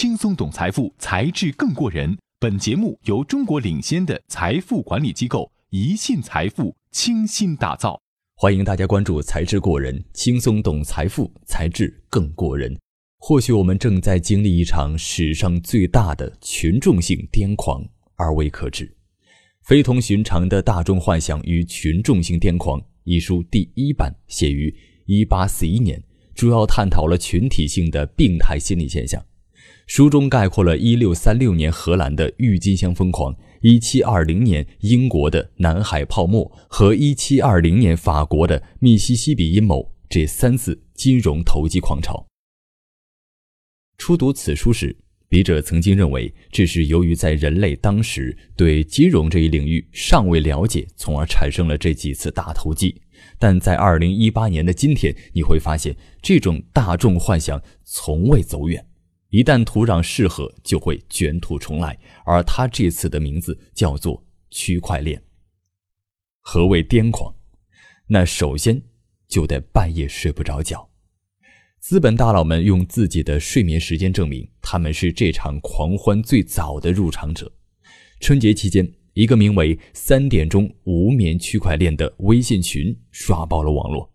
轻松懂财富，才智更过人。本节目由中国领先的财富管理机构宜信财富倾心打造。欢迎大家关注“才智过人”，轻松懂财富，才智更过人。或许我们正在经历一场史上最大的群众性癫狂，而未可知。非同寻常的大众幻想与群众性癫狂一书第一版写于一八四一年。主要探讨了群体性的病态心理现象，书中概括了1636年荷兰的郁金香疯狂、1720年英国的南海泡沫和1720年法国的密西西比阴谋这三次金融投机狂潮。初读此书时，笔者曾经认为这是由于在人类当时对金融这一领域尚未了解，从而产生了这几次大投机。但在二零一八年的今天，你会发现这种大众幻想从未走远，一旦土壤适合，就会卷土重来。而他这次的名字叫做区块链。何谓癫狂？那首先就得半夜睡不着觉。资本大佬们用自己的睡眠时间证明，他们是这场狂欢最早的入场者。春节期间。一个名为“三点钟无眠区块链”的微信群刷爆了网络。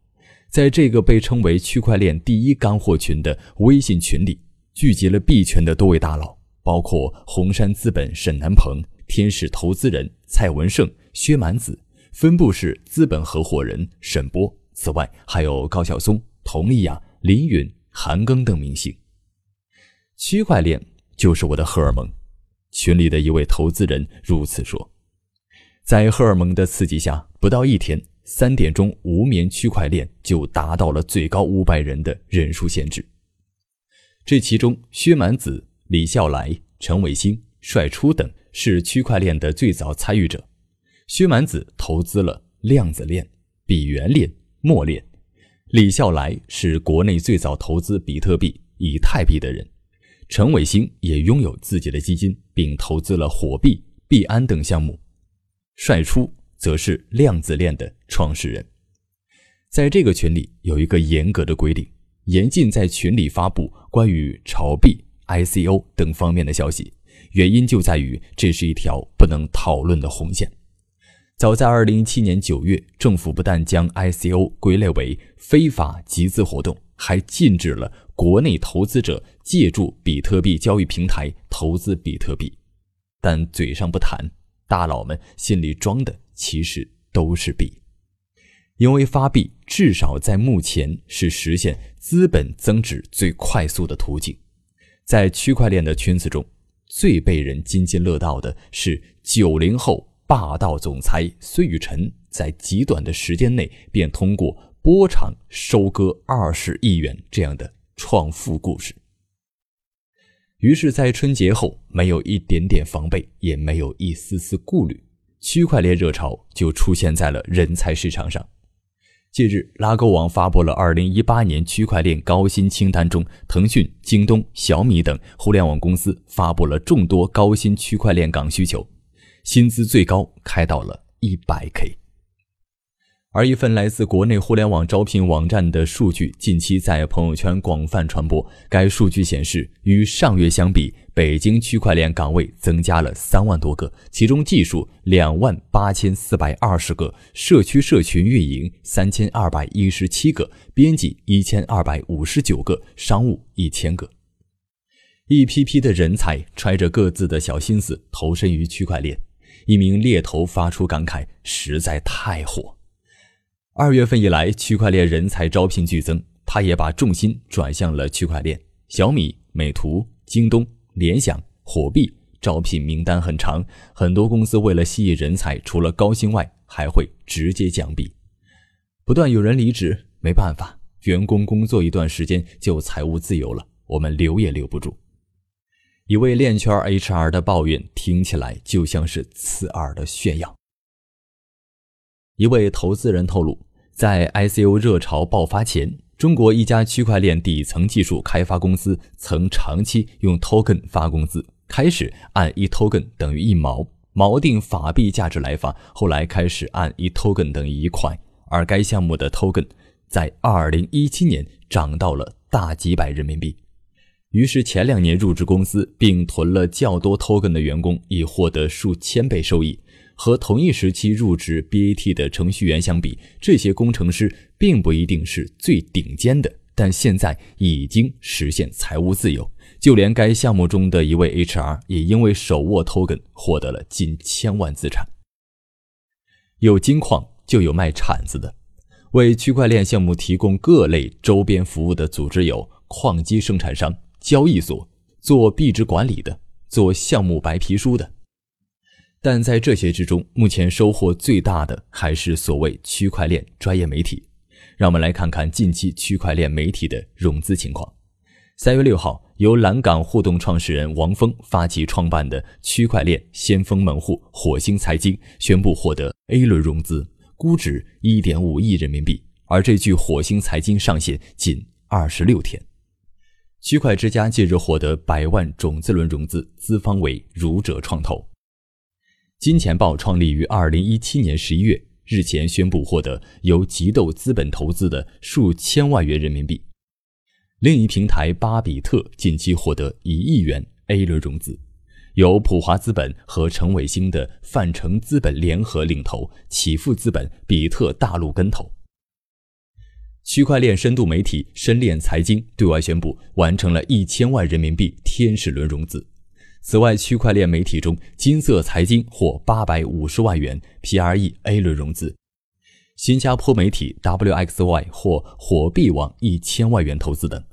在这个被称为区块链第一干货群的微信群里，聚集了币圈的多位大佬，包括红杉资本沈南鹏、天使投资人蔡文胜、薛蛮子、分布式资本合伙人沈波。此外，还有高晓松、佟丽娅、林允、韩庚等明星。区块链就是我的荷尔蒙。群里的一位投资人如此说。在荷尔蒙的刺激下，不到一天，三点钟无眠区块链就达到了最高五百人的人数限制。这其中，薛蛮子、李笑来、陈伟星、帅初等是区块链的最早参与者。薛蛮子投资了量子链、比元链、墨链；李笑来是国内最早投资比特币、以太币的人；陈伟星也拥有自己的基金，并投资了火币、币安等项目。帅初则是量子链的创始人，在这个群里有一个严格的规定，严禁在群里发布关于炒币、ICO 等方面的消息。原因就在于这是一条不能讨论的红线。早在2017年9月，政府不但将 ICO 归类为非法集资活动，还禁止了国内投资者借助比特币交易平台投资比特币。但嘴上不谈。大佬们心里装的其实都是币，因为发币至少在目前是实现资本增值最快速的途径。在区块链的圈子中，最被人津津乐道的是九零后霸道总裁孙雨晨在极短的时间内便通过波场收割二十亿元这样的创富故事。于是，在春节后，没有一点点防备，也没有一丝丝顾虑，区块链热潮就出现在了人才市场上。近日，拉勾网发布了2018年区块链高薪清单中，腾讯、京东、小米等互联网公司发布了众多高薪区块链岗需求，薪资最高开到了 100K。而一份来自国内互联网招聘网站的数据近期在朋友圈广泛传播。该数据显示，与上月相比，北京区块链岗位增加了三万多个，其中技术两万八千四百二十个，社区社群运营三千二百一十七个，编辑一千二百五十九个，商务一千个。一批批的人才揣着各自的小心思投身于区块链。一名猎头发出感慨：“实在太火。”二月份以来，区块链人才招聘剧增，他也把重心转向了区块链。小米、美图、京东、联想、火币招聘名单很长，很多公司为了吸引人才，除了高薪外，还会直接降币。不断有人离职，没办法，员工工作一段时间就财务自由了，我们留也留不住。一位链圈 HR 的抱怨听起来就像是刺耳的炫耀。一位投资人透露，在 ICO 热潮爆发前，中国一家区块链底层技术开发公司曾长期用 token 发工资，开始按一 token 等于一毛，锚定法币价值来发，后来开始按一 token 等于一块，而该项目的 token 在2017年涨到了大几百人民币。于是前两年入职公司并囤了较多 token 的员工已获得数千倍收益。和同一时期入职 BAT 的程序员相比，这些工程师并不一定是最顶尖的，但现在已经实现财务自由。就连该项目中的一位 HR 也因为手握 token 获得了近千万资产。有金矿就有卖铲子的，为区块链项目提供各类周边服务的组织有矿机生产商、交易所、做币值管理的、做项目白皮书的。但在这些之中，目前收获最大的还是所谓区块链专业媒体。让我们来看看近期区块链媒体的融资情况。三月六号，由蓝港互动创始人王峰发起创办的区块链先锋门户火星财经宣布获得 A 轮融资，估值一点五亿人民币。而这具火星财经上线仅二十六天。区块之家近日获得百万种子轮融资，资方为儒者创投。金钱豹创立于二零一七年十一月，日前宣布获得由极豆资本投资的数千万元人民币。另一平台巴比特近期获得一亿元 A 轮融资，由普华资本和陈伟星的范成资本联合领投，启富资本、比特大陆跟投。区块链深度媒体深链财经对外宣布完成了一千万人民币天使轮融资。此外，区块链媒体中，金色财经获八百五十万元 PRE A 轮融资；新加坡媒体 WXY 获火币网一千万元投资等。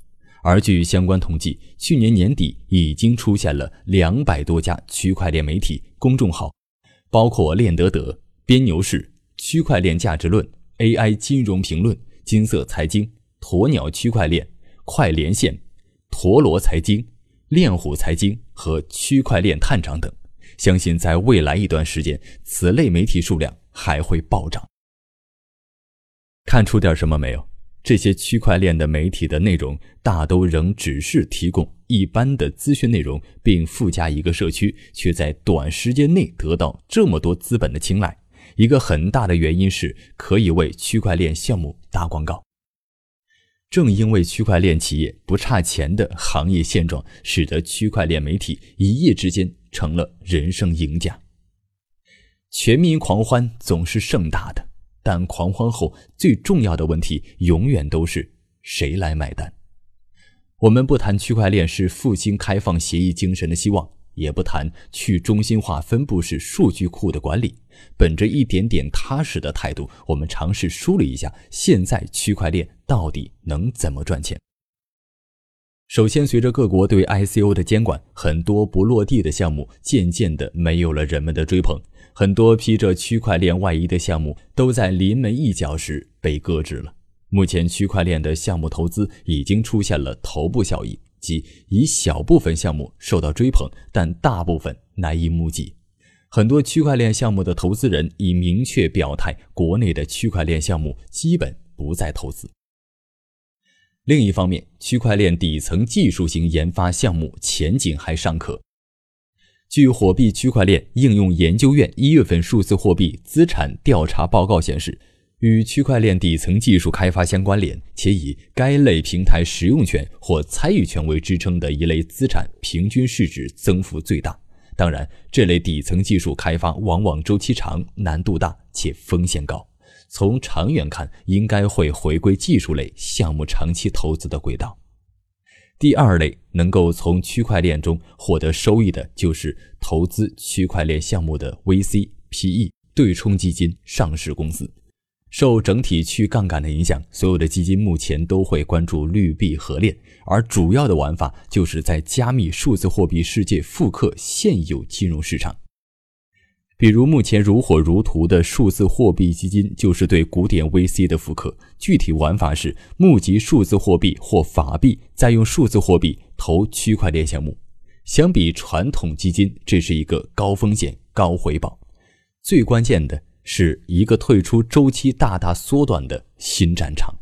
而据相关统计，去年年底已经出现了两百多家区块链媒体公众号，包括链得得、边牛市、区块链价值论、AI 金融评论、金色财经、鸵鸟区块链、快连线、陀螺财经。链虎财经和区块链探长等，相信在未来一段时间，此类媒体数量还会暴涨。看出点什么没有？这些区块链的媒体的内容大都仍只是提供一般的资讯内容，并附加一个社区，却在短时间内得到这么多资本的青睐。一个很大的原因是可以为区块链项目打广告。正因为区块链企业不差钱的行业现状，使得区块链媒体一夜之间成了人生赢家。全民狂欢总是盛大的，但狂欢后最重要的问题永远都是谁来买单。我们不谈区块链是复兴开放协议精神的希望。也不谈去中心化分布式数据库的管理，本着一点点踏实的态度，我们尝试梳理一下现在区块链到底能怎么赚钱。首先，随着各国对 ICO 的监管，很多不落地的项目渐渐的没有了人们的追捧，很多披着区块链外衣的项目都在临门一脚时被搁置了。目前，区块链的项目投资已经出现了头部效应。即一小部分项目受到追捧，但大部分难以募集。很多区块链项目的投资人已明确表态，国内的区块链项目基本不再投资。另一方面，区块链底层技术型研发项目前景还尚可。据火币区块链应用研究院一月份数字货币资产调查报告显示。与区块链底层技术开发相关联，且以该类平台使用权或参与权为支撑的一类资产，平均市值增幅最大。当然，这类底层技术开发往往周期长、难度大且风险高。从长远看，应该会回归技术类项目长期投资的轨道。第二类能够从区块链中获得收益的，就是投资区块链项目的 VC、PE、对冲基金、上市公司。受整体去杠杆的影响，所有的基金目前都会关注绿币合链，而主要的玩法就是在加密数字货币世界复刻现有金融市场。比如目前如火如荼的数字货币基金，就是对古典 VC 的复刻。具体玩法是募集数字货币或法币，再用数字货币投区块链项目。相比传统基金，这是一个高风险高回报。最关键的。是一个退出周期大大缩短的新战场，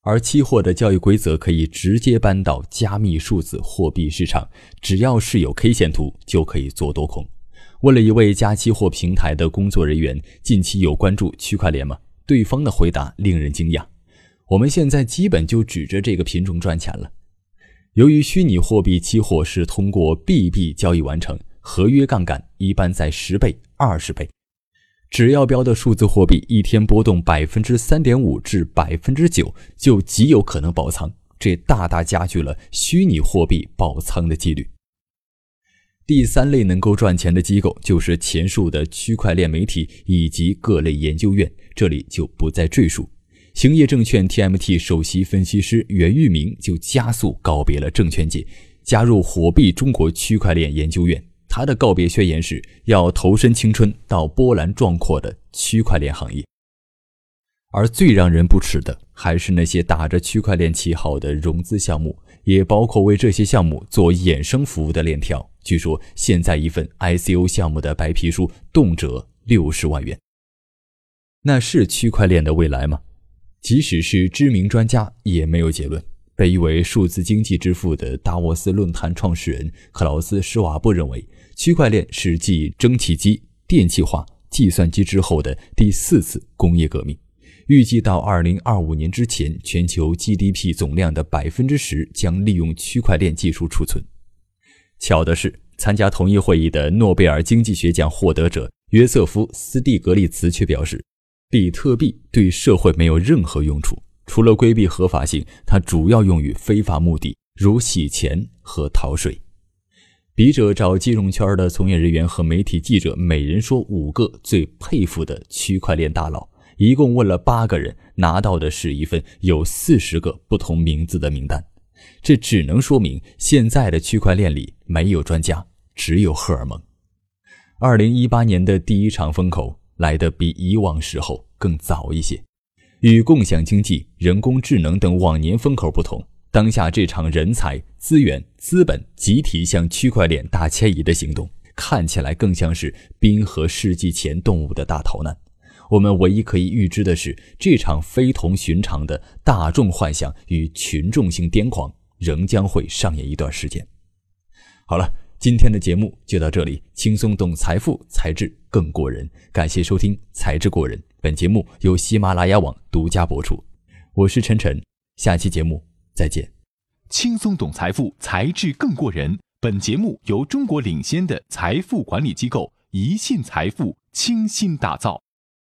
而期货的交易规则可以直接搬到加密数字货币市场，只要是有 K 线图就可以做多空。问了一位加期货平台的工作人员，近期有关注区块链吗？对方的回答令人惊讶：我们现在基本就指着这个品种赚钱了。由于虚拟货币期货是通过币币交易完成，合约杠杆一般在十倍、二十倍。只要标的数字货币一天波动百分之三点五至百分之九，就极有可能爆仓，这大大加剧了虚拟货币爆仓的几率。第三类能够赚钱的机构就是前述的区块链媒体以及各类研究院，这里就不再赘述。兴业证券 TMT 首席分析师袁玉明就加速告别了证券界，加入火币中国区块链研究院。他的告别宣言是要投身青春到波澜壮阔的区块链行业。而最让人不齿的，还是那些打着区块链旗号的融资项目，也包括为这些项目做衍生服务的链条。据说现在一份 ICO 项目的白皮书动辄六十万元。那是区块链的未来吗？即使是知名专家也没有结论。被誉为数字经济之父的达沃斯论坛创始人克劳斯·施瓦布认为，区块链是继蒸汽机、电气化、计算机之后的第四次工业革命。预计到二零二五年之前，全球 GDP 总量的百分之十将利用区块链技术储存。巧的是，参加同一会议的诺贝尔经济学奖获得者约瑟夫·斯蒂格利茨却表示。比特币对社会没有任何用处，除了规避合法性，它主要用于非法目的，如洗钱和逃税。笔者找金融圈的从业人员和媒体记者，每人说五个最佩服的区块链大佬，一共问了八个人，拿到的是一份有四十个不同名字的名单。这只能说明现在的区块链里没有专家，只有荷尔蒙。二零一八年的第一场风口。来的比以往时候更早一些，与共享经济、人工智能等往年风口不同，当下这场人才、资源、资本集体向区块链大迁移的行动，看起来更像是冰河世纪前动物的大逃难。我们唯一可以预知的是，这场非同寻常的大众幻想与群众性癫狂仍将会上演一段时间。好了。今天的节目就到这里，轻松懂财富，才智更过人。感谢收听《才智过人》，本节目由喜马拉雅网独家播出。我是晨晨，下期节目再见。轻松懂财富，财智更过人。本节目由中国领先的财富管理机构宜信财富倾心打造。